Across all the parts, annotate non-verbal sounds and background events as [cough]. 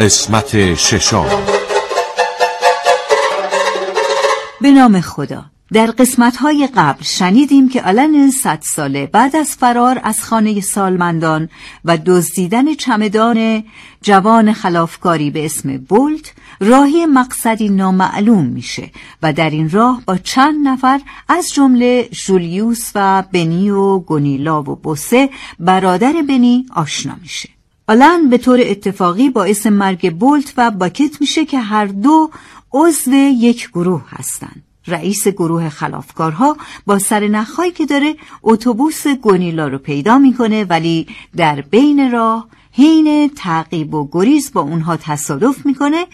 قسمت ششم. به نام خدا. در قسمت های قبل شنیدیم که آلن صد ساله بعد از فرار از خانه سالمندان و دزدیدن چمدان جوان خلافکاری به اسم بولت راهی مقصدی نامعلوم میشه و در این راه با چند نفر از جمله جولیوس و بنی و گونیلا و بوسه برادر بنی آشنا میشه آلن به طور اتفاقی باعث مرگ بولت و باکت میشه که هر دو عضو یک گروه هستند. رئیس گروه خلافکارها با سر نخهایی که داره اتوبوس گونیلا رو پیدا می‌کنه ولی در بین راه حین تعقیب و گریز با اونها تصادف می‌کنه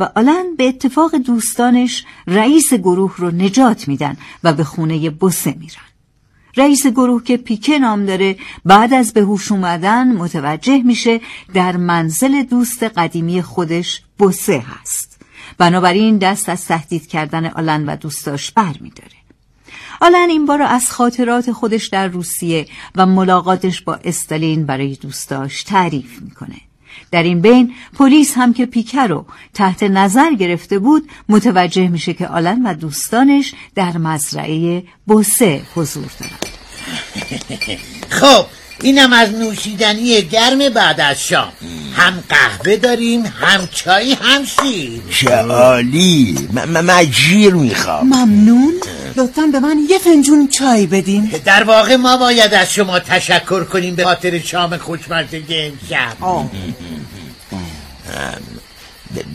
و آلن به اتفاق دوستانش رئیس گروه رو نجات میدن و به خونه بسه میرن. رئیس گروه که پیکه نام داره بعد از به هوش اومدن متوجه میشه در منزل دوست قدیمی خودش بسه هست. بنابراین دست از تهدید کردن آلن و دوستاش بر میداره آلن این بار از خاطرات خودش در روسیه و ملاقاتش با استالین برای دوستاش تعریف می‌کنه. در این بین پلیس هم که پیکر رو تحت نظر گرفته بود متوجه میشه که آلن و دوستانش در مزرعه بوسه حضور دارن. [laughs] خب اینم از نوشیدنی گرم بعد از شام. هم قهوه داریم هم چای هم شیر. چه عالی من جیر می‌خوام. ممنون. لطفا به من یه فنجون چای بدین. در واقع ما باید از شما تشکر کنیم به خاطر شام خوشمزه امشب.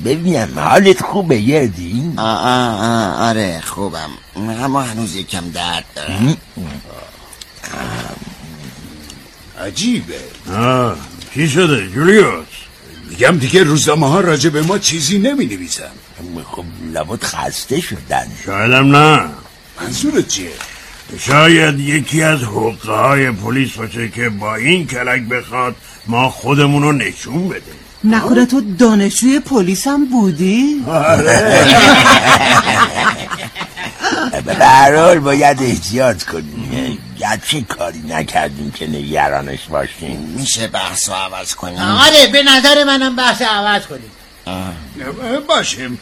ببینم حالت خوبه یادی؟ آره خوبم. اما هنوز یکم درد دارم. عجیبه. آه چی شده جولیوس؟ میگم دیگه روزنامه ها راجع به ما چیزی نمی نویسن خب لابد خسته شدن. شایدم نه. منظورت چیه؟ شاید یکی از حقه های پلیس باشه که با این کلک بخواد ما خودمون رو نشون بده. نکنه تو دانشجوی پلیس هم بودی؟ به هر حال باید احتیاط کنیم. چه کاری نکردیم که نگرانش باشیم. میشه بحث رو عوض کنیم؟ آره به نظر منم بحث عوض کنیم. باشیم.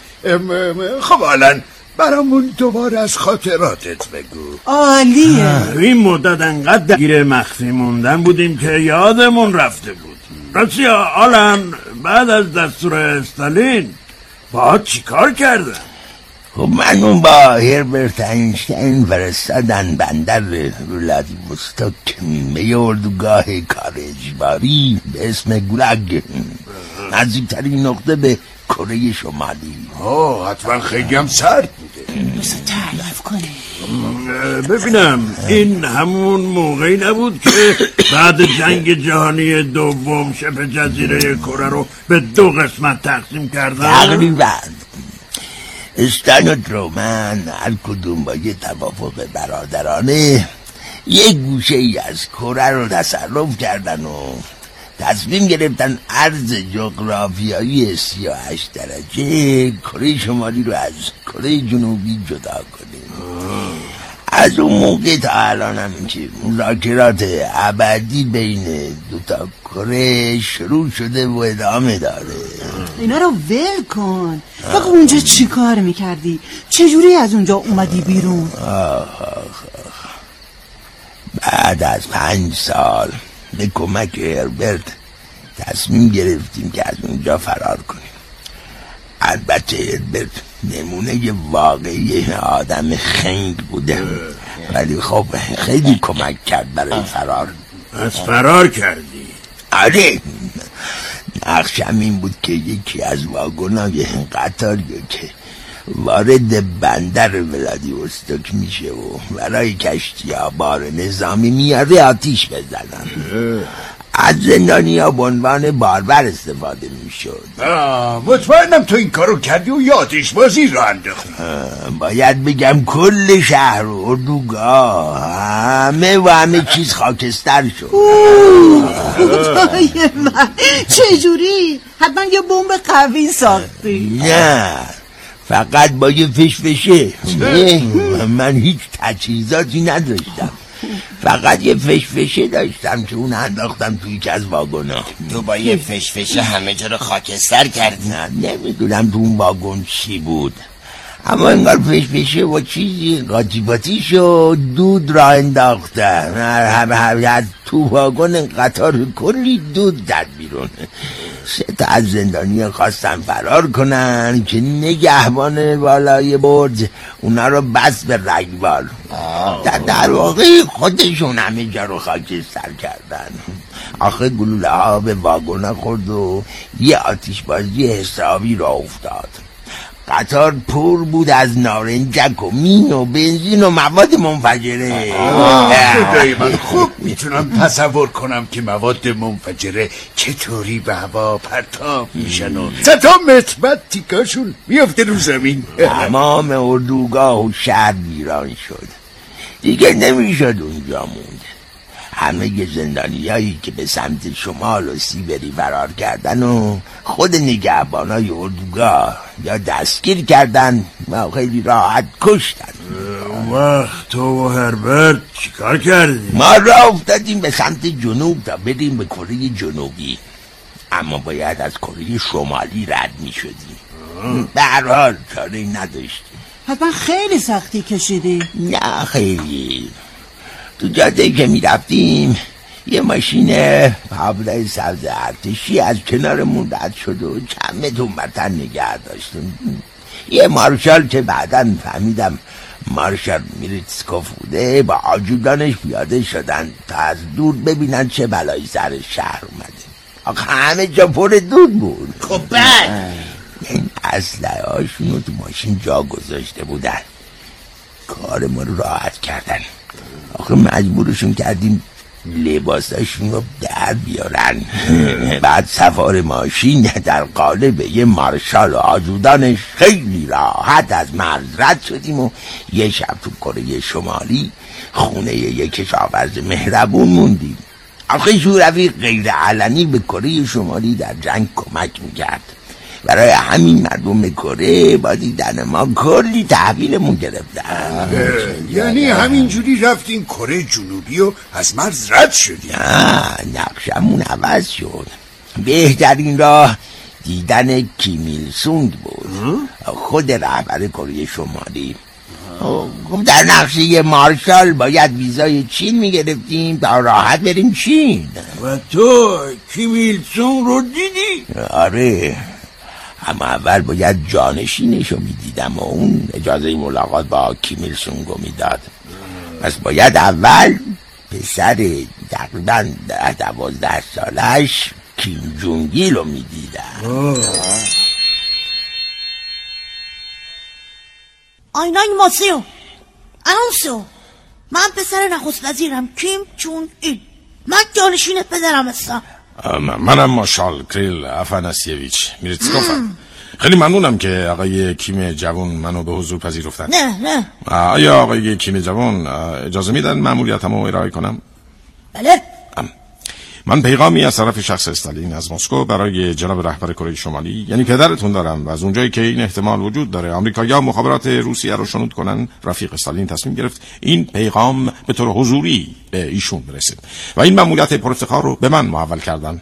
خب الان برامون دوباره از خاطراتت بگو. عالیه. این مدت انقدر درگیر مخفی موندن بودیم که یادمون رفته بود. راستی آلن بعد از دستور استالین با چیکار کردن؟ خب من اون با هربرت اینشتین فرستادن بندر ولادیوستوک به اردوگاه کار اجباری به اسم گلگ نزدیکترین نقطه به کره شمالی. آه حتما خیلی هم سرد بوده. بسه تعریف کنه. ببینم این همون موقعی نبود که بعد جنگ جهانی دوم شبه جزیره کره رو به دو قسمت تقسیم کردن؟ تقریبا. استان و ترومن هر کدوم با یه توافق برادرانه یک گوشه ای از کره رو تصرف کردن و تصمیم گرفتن عرض جغرافیایی 38 درجه کره شمالی رو از کره جنوبی جدا کنیم. از اون موقع تا الان هم که مذاکرات ابدی بین دوتا کره شروع شده و ادامه داره. اینا رو ول کن. بگو اونجا چی کار می‌کردی؟ چجوری از اونجا اومدی بیرون؟ آخ آخ آخ. بعد از پنج سال به کمک هربرت تصمیم گرفتیم که از اونجا فرار کنیم. البته هربرت نمونه واقعی آدم خنگ بوده. ولی خب خیلی کمک کرد برای فرار. از فرار کردی؟ آره. نقشم این بود که یکی از واگنای قطاری که وارد بندر ولادیوستوک میشه و برای کشتی ها بار نظامی میاره آتیش بزنن. از زندانی ها به عنوان باربر استفاده می‌شد. مطمئنم تو این کارو کردی و یادش بازی رو انداختی. باید بگم کل شهر و اردوگاه همه و همه چیز خاکستر شد. خدای من. چجوری؟ حتما یه بمب قوی ساختی. نه فقط با یه فشفشه. من هیچ تجهیزاتی نداشتم. فقط یه فشفشه داشتم که اون انداختم توی یکی از واگونا تو با یه فشفشه همه جا رو خاکستر کردی. نه نمی‌دونم تو اون واگن چی بود. اما انگار فشفشه و چیزی قاطی باتی شد دود را انداختن همه همه از تو واگن قطار کلی دود زد بیرون. سه تا از زندانی خواستن فرار کنن که نگهبان بالای برج اونا رو بس به رگبار در, در واقع خودشون همه جا رو خاکستر کردن. آخه گلوله ها به واگن خورد و یه آتیش بازی حسابی را افتاد. قطار پر بود از نارنجک و مین و بنزین و مواد منفجره. خدای من [laughs] خوب می‌تونم تصور کنم که مواد منفجره چطوری به هوا پرتاب میشن و ستا متر بعد تیکاشون میفته رو زمین. تمام اردوگاه و شهر ویران شد. دیگه نمی‌شد اونجا موند. همه زندانی هایی که به سمت شمال و سیبری فرار کردن و خود نگهبان های اردوگاه یا دستگیر کردن و خیلی راحت کشتن. اون وقت تو و هربرت چیکار کردی؟ ما را افتادیم به سمت جنوب تا بریم به کره جنوبی. اما باید از کره شمالی رد می شدیم. به هر حال چاره نداشتیم. حتما خیلی سختی کشیدی. نه خیلی. تو جاده که می رفتیم یه ماشین پابلای سبز ارتشی از کنارمون رد شد و چند متر برتر نگه داشتیم. یه مارشال که بعدا فهمیدم مارشال میریتسکوف بوده با آجودانش پیاده شدن تا از دور ببینن چه بلایی سر شهر اومده. آخه همه جا پر دود بود. خب بعد؟ این اسلحه هاشون رو تو ماشین جا گذاشته بودن. کار ما رو راحت کردن. آخه مجبورشون کردیم لباساشون رو در بیارن. بعد سوار ماشین در قالب یه مارشال و آجودانش خیلی راحت از مرز رد شدیم و یه شب تو کره شمالی خونه یه کشاورز مهربون موندیم. آخه شوروی غیر علنی به کره شمالی در جنگ کمک می‌کرد. برای همین مردم کره با دیدن ما کلی تحویلمون گرفتن. یعنی همینجوری رفتین کره جنوبی و از مرز رد شدی نه نقشمون عوض شد. بهترین راه دیدن کیمیل سونگ بود. خود رهبر کره شمالی. خب در نقشه مارشال باید ویزای چین می‌گرفتیم تا راحت بریم چین. و تو کیمیل سون رو دیدی؟ آره. اما اول باید جانشینش رو می‌دیدم و اون اجازه ملاقات با کیمیل سونگو می‌داد. پس باید اول پسر تقریبا ده دوازده سالش کیم جونگیل رو می‌دیدم. آینای ماسیو انونسیو من پسر نخست وزیرم کیم چون این من جانشین پدرم هستم. منم ماشال کریل افناسیویچ میرتسکوفم خیلی ممنونم که آقای کیم جوان منو به حضور پذیرفتن. نه نه. آیا آقای کیم جوان اجازه میدن مأموریتمو ارائه کنم؟ بله. من پیغامی از طرف شخص استالین از مسکو برای جناب رهبر کره شمالی یعنی پدرتون دارم و از اونجایی که این احتمال وجود داره آمریکایی‌ها مخابرات روسیه رو شنود کنن رفیق استالین تصمیم گرفت این پیغام به طور حضوری به ایشون برسه. و این مأموریت پرافتخار رو به من محول کردن?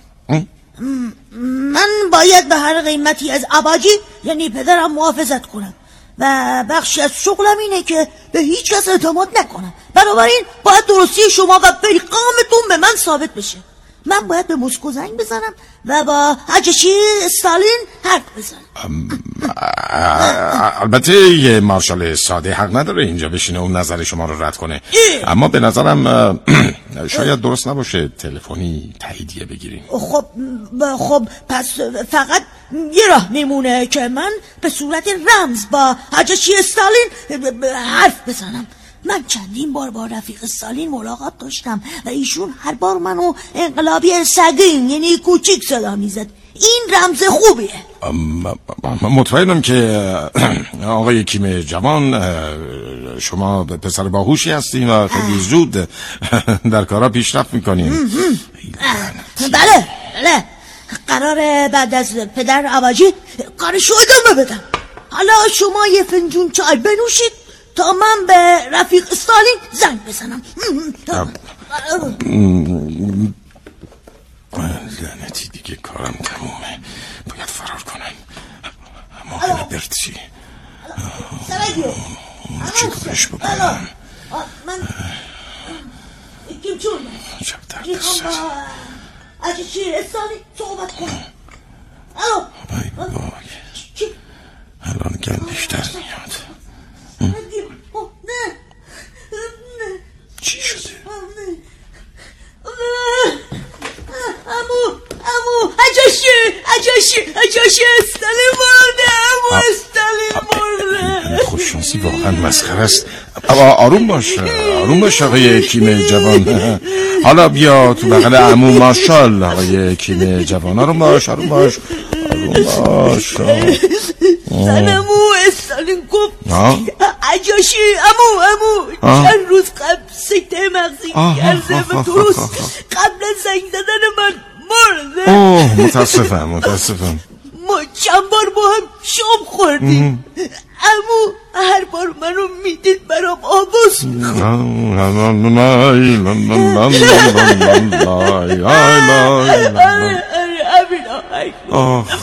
من باید به هر قیمتی از عباجی یعنی پدرم محافظت کنم. و بخشی از شغلم اینه که به هیچ کس اعتماد نکنم. بنابراین باید درستی شما و پیغامتون به من ثابت بشه. من باید به مسکو زنگ بزنم و با حجشی استالین حرف بزنم. البته یه مارشال ساده حق نداره اینجا بشینه اون نظر شما رو رد کنه. اما به نظرم [clears throat] شاید درست نباشه تلفنی تاییدیه بگیریم. خب خب پس فقط یه راه میمونه که من به صورت رمز با حجشی استالین حرف بزنم. من چندین بار با رفیق سالین ملاقات داشتم و ایشون هر بار منو انقلابی سگین یعنی کوچیک صدا می‌زد. این رمز خوبیه. مطمئنم که آقای کیم جوان شما پسر باهوشی هستیم و خیلی زود در کارا پیشرفت می‌کنیم بله بله. قرار بعد از پدر عواجی کارشو ادامه بدم. حالا شما یه فنجون چای بنوشید. تا من به رفیق استالین زنگ بزنم. لعنتی دیگه کارم تمومه. باید فرار کنم. اما برتی سرگیو. چی کارش بکنم؟ من کیم سر. با اجاشی استالین صحبت کنم. الو. ای وای چی الان گندش در میاد سرگیو اوه، نه نه چی شده امو امو اجاشی اجاشی اجاشی استالین مرده امو استالین مرده خوششانسی واقعا مسخره است. اما آروم باش آروم باش آقای کیم جوان. حالا بیا تو بغل عمو ماشال آقای کیم جوان. آروم باش آروم باش آروم باش. زنمو استالین گفت. عجاشی امو امو. چند روز قبل سکته مغزی کرده و درست. قبل زنگ زدن من مرده. اوه متاسفم متاسفم. ما چند بار با هم شام خوردیم. امو هر بار منو می‌دید برام آواز آره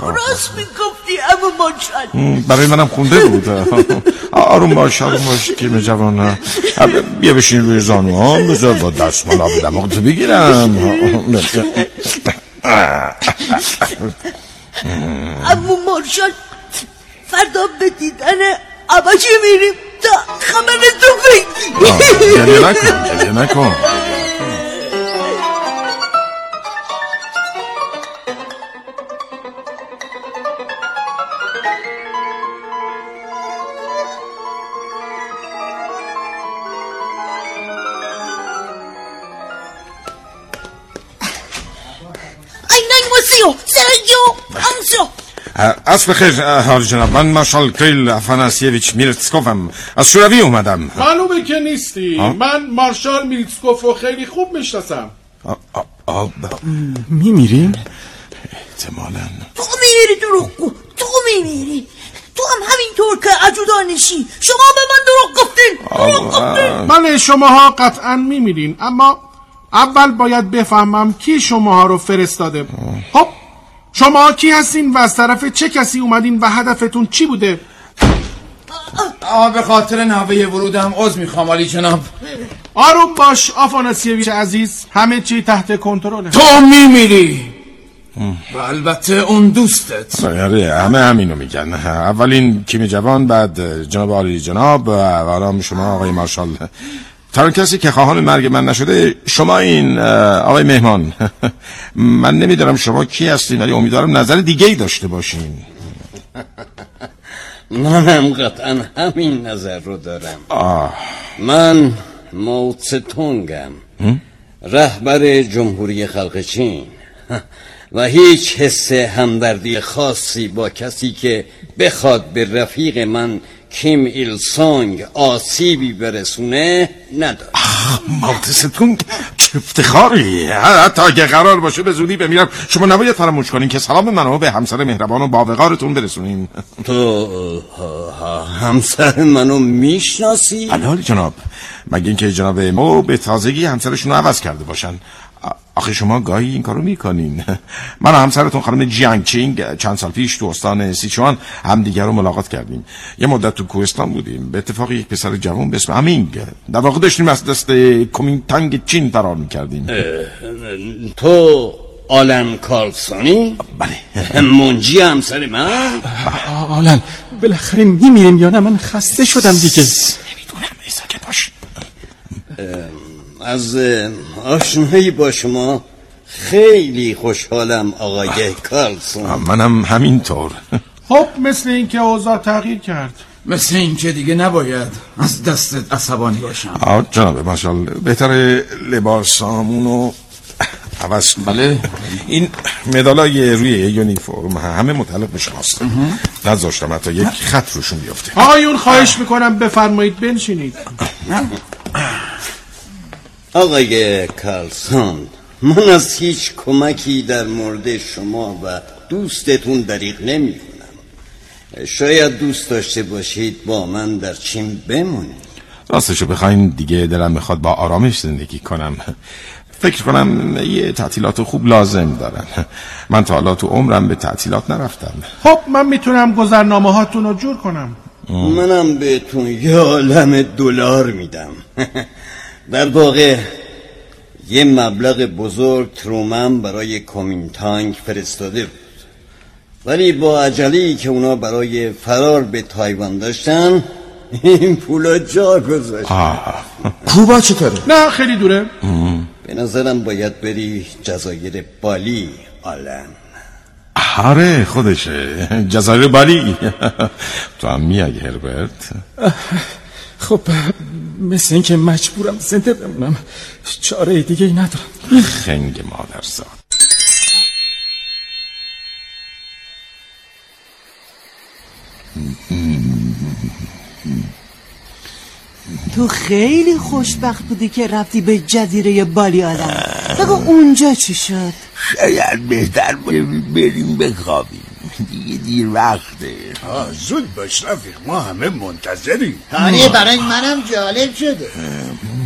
آره. راست می‌گفتی امو مانشان برای منم خونده بود آروم باش آروم باش کیم جوان بیا بشین روی زانو ها بذار با دستمال آب دماغتو بگیرم امو مارشال فردا به دیدن عباچی میریم تا خبر تو بگی گریه نکن گریه نکن از بخیر حال جناب من مارشال کریل افاناسیویچ میرتسکوفم از شوروی اومدم معلومه که نیستی من مارشال میریتسکوف رو خیلی خوب می‌شناسم میمیریم؟ احتمالا تو میمیری دروغگو تو میمیری تو هم همینطور که عجودانشی شما به من دروغ گفتین دروغ گفتین بله شماها قطعا میمیرین اما اول باید بفهمم کی شماها رو فرستاده خب شما کی هستین و از طرف چه کسی اومدین و هدفتون چی بوده؟ آه به خاطر نحوه ورودم عذر می‌خوام علی جناب. آروم باش آفاناسیویچ عزیز. همه چی تحت کنترله. تو میمیری. و البته اون دوستت. آره همه همینو میگن. اولین کیم جوان بعد جناب عالی جناب و حالا شما آقای مارشال. تنها کسی که خواهان مرگ من نشده شما این آقای مهمان. [laughs] من نمیدارم شما کی هستین ولی امیدوارم نظر دیگه ای داشته باشین. [laughs] منم قطعا همین نظر رو دارم. آه. من موتستونگم رهبر جمهوری خلق چین. [laughs] و هیچ حس همدردی خاصی با کسی که بخواد به رفیق من کیم ایل سونگ آسیبی برسونه ندارم مالتستون چه افتخاری. حتی اگه قرار باشه به زودی بمیرم. شما نباید فراموش کنین که سلام منو به همسر مهربان و باوقارتون برسونین. [laughs] تو همسر منو می‌شناسی؟ حالی جناب مگه اینکه جناب مو به تازگی همسرشون رو عوض کرده باشن؟ آخه شما گاهی این کارو می‌کنین. [laughs] من و همسرتون خانم جیانگ چینگ چند سال پیش تو استان سیچوان همدیگر رو ملاقات کردیم. یه مدت تو کوهستان بودیم. به اتفاق یک پسر جوان به اسم امینگ. در واقع داشتیم از دست کومینتانگ چین فرار می‌کردیم. تو آلن کارلسونی؟ بله. [laughs] منجی همسر من؟ آلن بالاخره میمیریم یا نه؟ من خسته شدم دیگه نمی‌دونم ساکت باش از آشنایی با شما خیلی خوشحالم آقای کارلسون. منم همینطور. [laughs] خب مثل اینکه اوضاع تغییر کرد. مثل این که دیگه نباید از دستت عصبانی باشم. آه جناب ماشال بهتر لباسامونو عوض بله. این مدالای روی یونیفرم همه متعلق به شماست. نذاشتم حتی یک خط روشون بیفته. آقایون خواهش می‌کنم بفرمایید بنشینید. آقای کارلسون من از هیچ کمکی در مورد شما و دوستتون دریغ نمی کنم شاید دوست داشته باشید با من در چین بمونید. راستشو بخواین دیگه دلم می‌خواد با آرامش زندگی کنم. فکر کنم یه تعطیلات خوب لازم دارن. من تا حالا تو عمرم به تعطیلات نرفتم. خب من می‌تونم گذرنامه هاتون رو جور کنم. منم بهتون یه عالم دلار میدم. در واقع یه مبلغ بزرگ ترومن برای کومینتانگ فرستاده بود. ولی با عجلی که اونا برای فرار به تایوان داشتن این پولا جا گذاشت. کوبا چطوره؟ نه خیلی دوره. به نظرم باید بری جزایر بالی آلن. آره خودشه. جزایر بالی. تو هم میای هربرت؟ خب مثل اینکه مجبورم زنده بمونم. چاره دیگه ای ندارم. خنگ مادرزاد. تو خیلی خوشبخت بودی که رفتی به جزیره بالی آدم. بگو اونجا چی شد؟ شاید بهتر بریم بخوابیم. دیگه دیر وقته. آه زود باش رفیق ما همه منتظریم. آره برای منم جالب شده.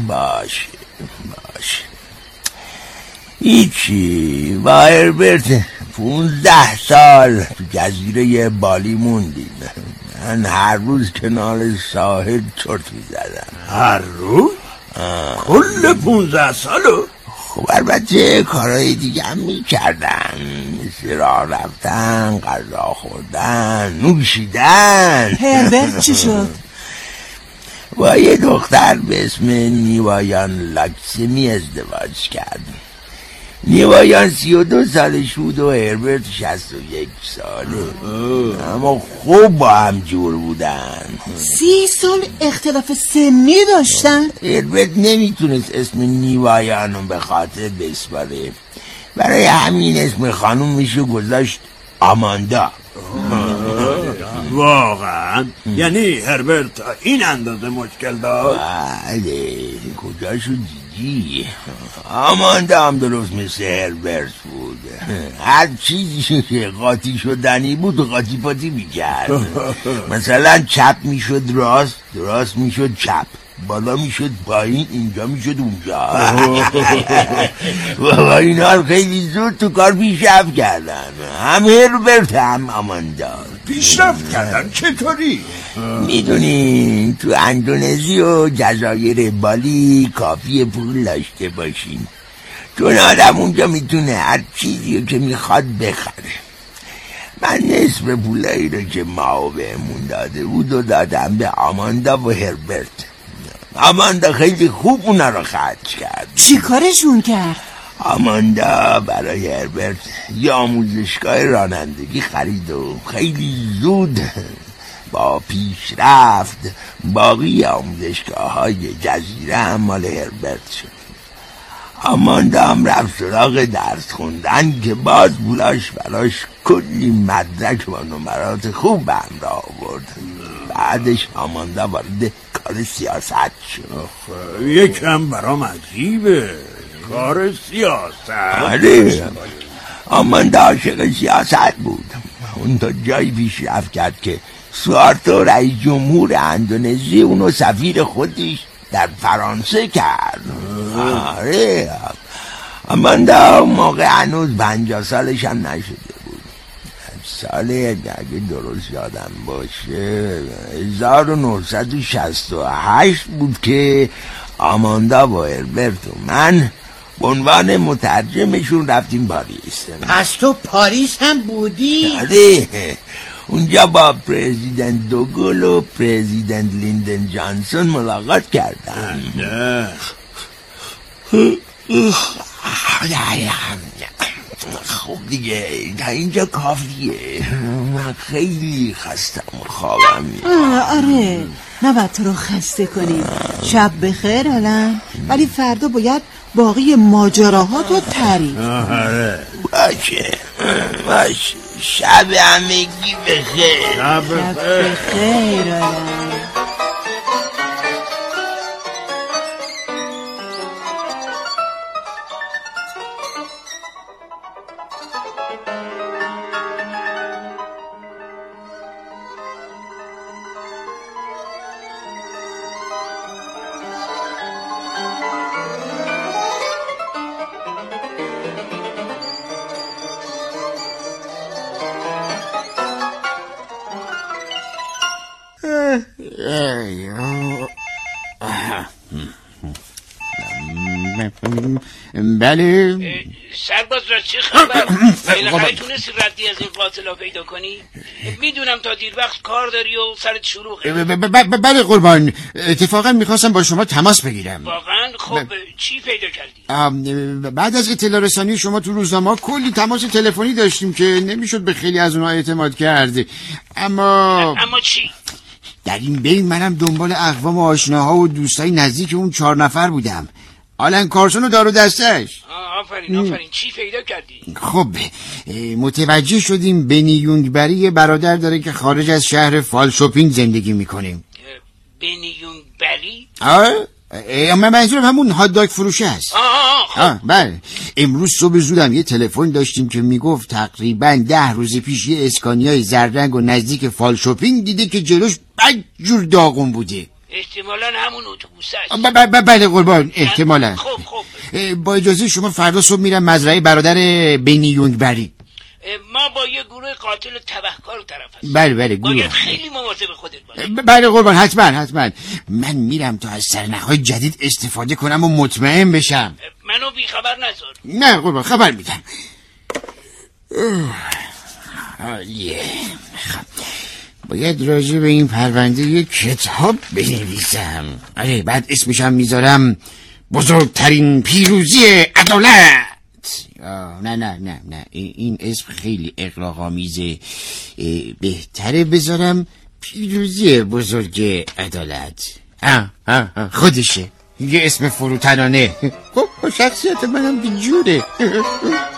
باشه باشه. هیچی با هربرت پونزده سال تو جزیره بالی موندیم. من هر روز کنار ساحل چرت می‌زدم هر روز؟ کل پونزده سالو؟ خب البته کارهای دیگه هم می‌کردم مثل راه رفتن غذا خوردن نوشیدن هربرت چی شد؟ با یه دختر به اسم نیوایان لاکسمی ازدواج کرد. نیوایان سی و دو سالش بود و هربرت شست و یک ساله. اما خوب با هم جور بودن. سی سال اختلاف سنی داشتن؟ هربرت نمی‌تونست اسم نیوایانو به خاطر بسپاره برای همین اسم خانوم میشو گذاشت آماندا. واقعا؟ یعنی هربرت این اندازه مشکل داشت؟ بله کجاشو دیدی آماندا هم درست مثل هربرت بود. هر چیزی که [laughs] قاطی شدنی بود قاطی پاتی می‌کرد. [laughs] مثلا چپ می‌شد راست راست می‌شد چپ بالا می‌شد پایین اینجا می‌شد اونجا. [laughs] بابا اینا خیلی زود تو کار پیشرفت کردن. هم هربرت هم آماندا. پیشرفت کردن؟ چطوری؟ می‌دونین تو اندونزی و جزایر بالی کافی پول داشته باشین چون آدم اونجا می‌تونه هر چیزی رو که می‌خواد بخره. من نصف پولایی رو که ما بهمون داده بود و دادم به آماندا و هربرت. آماندا خیلی خوب اونا رو خرج کرد. چی کارشون کرد؟ آماندا برای هربرت یه آموزشگاه رانندگی خرید و خیلی زود با پیشرفت باقی آموزشگاه های جزیره هم مال هربرت شد. آماندا هم رفت سراغ درس خوندن که باز بولاش براش کلی مدرک و نمرات خوب به همراه آورد. بعدش آماندا وارد کار سیاست شد. یکم برام عجیبه. کار سیاست. آره. آماندا عاشق سیاست بود. اون تا جایی پیشرفت کرد که سوارتو رئیس جمهور اندونزی اونو سفیر خودش در فرانسه کرد. آره. آماندا موقع هنوز پنجاه سالش هم نشده بود سال اگه درست یادم باشه 1968 بود که آماندا و هربرت و من به عنوان مترجمشون رفتیم پاریس. پس تو پاریس هم بودی؟ آره. اونجا با پرزیدنت دوگل و پرزیدنت لیندن جانسون ملاقات کردم. خب دیگه تا اینجا کافیه. من خیلی خستم خوابم. آره نباید تو رو خسته کنیم شب بخیر حالا ولی فردا باید باقی ماجراها تو تعریف آره. باشه باشه. شب همگی بخیر. شب بخیر. حالا بله. سرباز را چه خبر؟ بالاخره تونستی ردی از این قاتلا پیدا کنی؟ می‌دونم تا دیر وقت کار داری و سرت ب- بله قربان. اتفاقا می‌خواستم با شما تماس بگیرم. واقعا خب چی پیدا کردی؟ بعد از اطلاع رسانی شما تو روزنامه کلی تماس تلفنی داشتیم که نمی‌شد به خیلی از اونها اعتماد کرد. اما اما چی؟ در این بین منم دنبال اقوام و آشناها و دوستای نزدیک اون چهار نفر بودم. آلن کارسون و دار و دستش آفرین آفرین. چی پیدا کردی؟ خب متوجه شدیم بنی یونگبری یه برادر داره که خارج از شهر فال شوپینگ زندگی می‌کنیم. بنیون بری آه اه، من منظورم همون هادداگ فروشه است. آه آه خب. آه بله. امروز صبح زودم یه تلفن داشتیم که می‌گفت تقریبا ده روز پیش یه اسکانیای زررنگ و نزدیک فال شوپینگ دیده که جلوش بدجور داغون بوده. احتمالا همون اتوبوس است ب- ب- ب- بله قربان احتمالا. خب خب. با اجازه شما فردا صبح میرم مزرعه برادر بنی یونگبری. اه، ما با یه گروه قاتل تبهکار طرف هستیم. بله بله گروه. باید خیلی مواظب خودت باشی بله قربان حتما حتما. من میرم تا از سرنخهای جدید استفاده کنم و مطمئن بشم. منو بیخبر نذار. نه قربان خبر میدم. خب، باید راجع به این پرونده یک کتاب بنویسم. آره بعد اسمشم می‌ذارم بزرگترین پیروزی عدالت. نه نه نه نه. ای- این اسم خیلی اقراق‌آمیزه اه، بهتره بذارم پیروزی بزرگ عدالت. آه آه، خودشه. یه اسم فروتنانه. [laughs] خب شخصیت منم به جوره [laughs]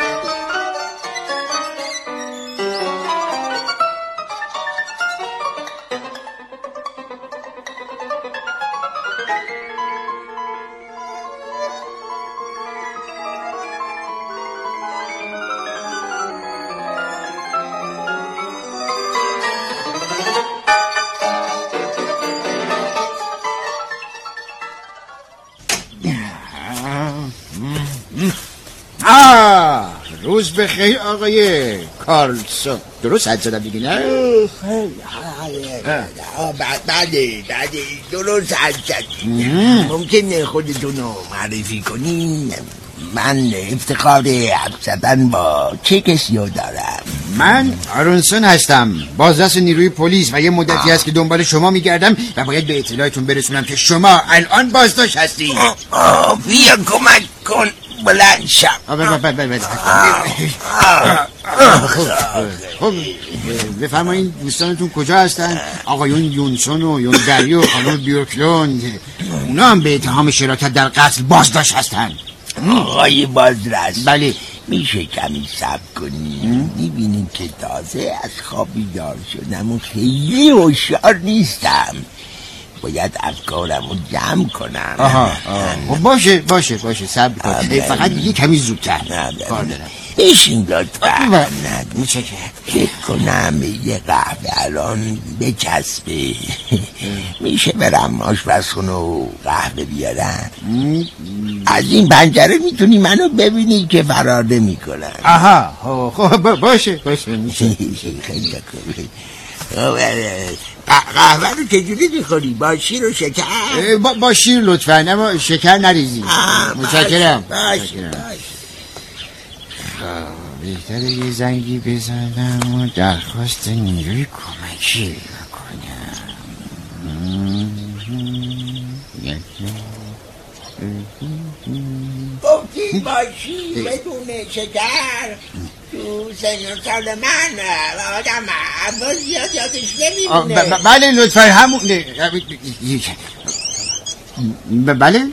روز بخیر آقای کارلسون. درست حد زدم دیگه نه؟ بله بله درست حد زدی. ممکنه خودتون رو معرفی کنین. من افتخار حرف زدن با چه کسی رو دارم. من آرونسون هستم. بازرس نیروی پلیس و یه مدتی هست که دنبال شما میگردم و باید به اطلاعتون برسونم که شما الان بازداشت هستی بیا کمک کن. بلند شم. خب بفرمایید دوستانتون کجا هستن آقایون یونسون و یونگری و خانم بیورکلوند اونا هم به اتهام شراکت در قتل بازداشت هستن آقای بازرس بله میشه کمی سب کنی می‌بینیم که تازه از خواب بیدار شدم و خیلی هوشیار نیستم باید افکارم رو جمع کنم آها آه. خب باشه باشه باشه صبر کن. بله. فقط یه کمی زودتر نه، کار دارم. بشین لطفا متشکرم. فکر کنم یه قهوه الان بچسبه میشه برم آشپزخونه و قهوه بیارم از این پنجره می‌تونی منو ببینی که فرار نمی کنم آها خب خب، باشه باشه میشه. [laughs] خیلی خوبه خب، قهوه رو چجوری می‌خوری؟ با شیر و شکر؟ با, با شیر لطفا اما شکر نریزی. متشکرم. خب، بهتره یه زنگی بزنم و درخواست نیروی کمکی گفتی باشی بدون شکر؟ تو سن و سال من آدم عباس زیاد یادش آه، ب- نمیمونه ب- بله لطفا همون بله؟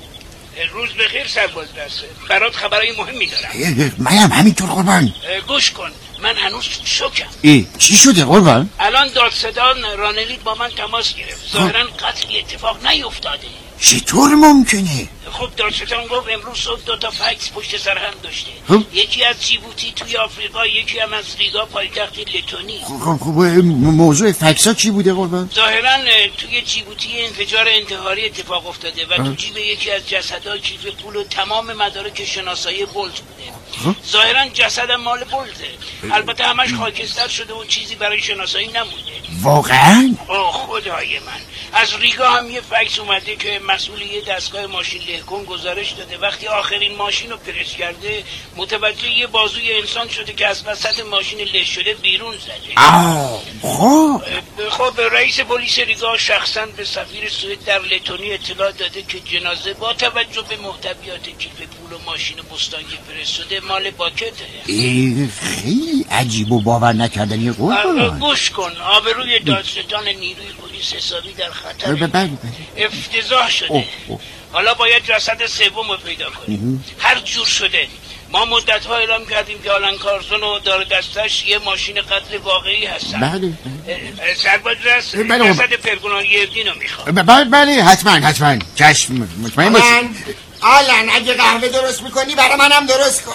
روز بخیر سرباز دست برات خبرهای مهمی دارم. منم همینطور قربان. گوش کن. من هنوز تو شوکم ای چی شده قربان؟ الان دادستان رانلید با من تماس گرفت. ظاهرا قتلی اتفاق نیفتاده. چطور ممکنه؟ خب دادستان گفت امروز صبح دو تا فکس پشت سر هم داشته. خب. یکی از جیبوتی توی آفریقا یکی هم از ریگا پایتخت لتونی. خب خب موضوع فکسا چی بوده قربان؟ ظاهرا اه، توی جیبوتی انفجار انتحاری اتفاق افتاده و تو. جیب یکی از جسدها کیف پول و تمام مدارک شناسایی بولت بوده. خب. ظاهرا جسدم مال بولته البته همش خاکستر شده و چیزی برای شناسایی نمونده واقعا؟ آه خدای من. از ریگا هم یه فکس اومده که مسئول یه دستگاه ماشین لهکن گزارش داده. وقتی آخرین ماشین رو پرس کرده متوجه یه بازوی انسان شده که از وسط ماشین له شده بیرون زده. آه خب. خب رئیس پلیس ریگا شخصا به سفیر سوئد در لتونی اطلاع داده که جنازه با توجه به محتویات کیف پول و ماشین بستان که فرستاده مال باکته. خیلی عجیب و باور نکردنی آه، قربان گوش کن. آبروی دادستان نیروی پلیس حسابی در خطر. بله بله افتضاح شده. اوه، اوه. حالا باید جسد سوم رو پیدا کنیم. هر جور شده. ما مدت ها اعلام کردیم که آلن کارسون و دار دستش یه ماشین قتل واقعی هستن. بله اه، سرباز رست بله. جسد پرگنان یفدین رو می‌خواد. بله بله حتما حتما. چشم مطمئن باشید آلن اگه قهوه درست می‌کنی برای منم درست کن.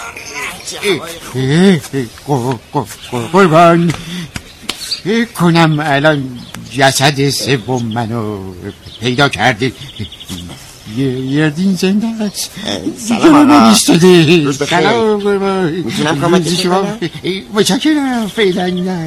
قربان. کنم الان جسد سوم منو پیدا کرده یه یردین زنده است سلام آقا. روز بخیر. می‌تونم شما کنم؟ متشکرم فعلا نه.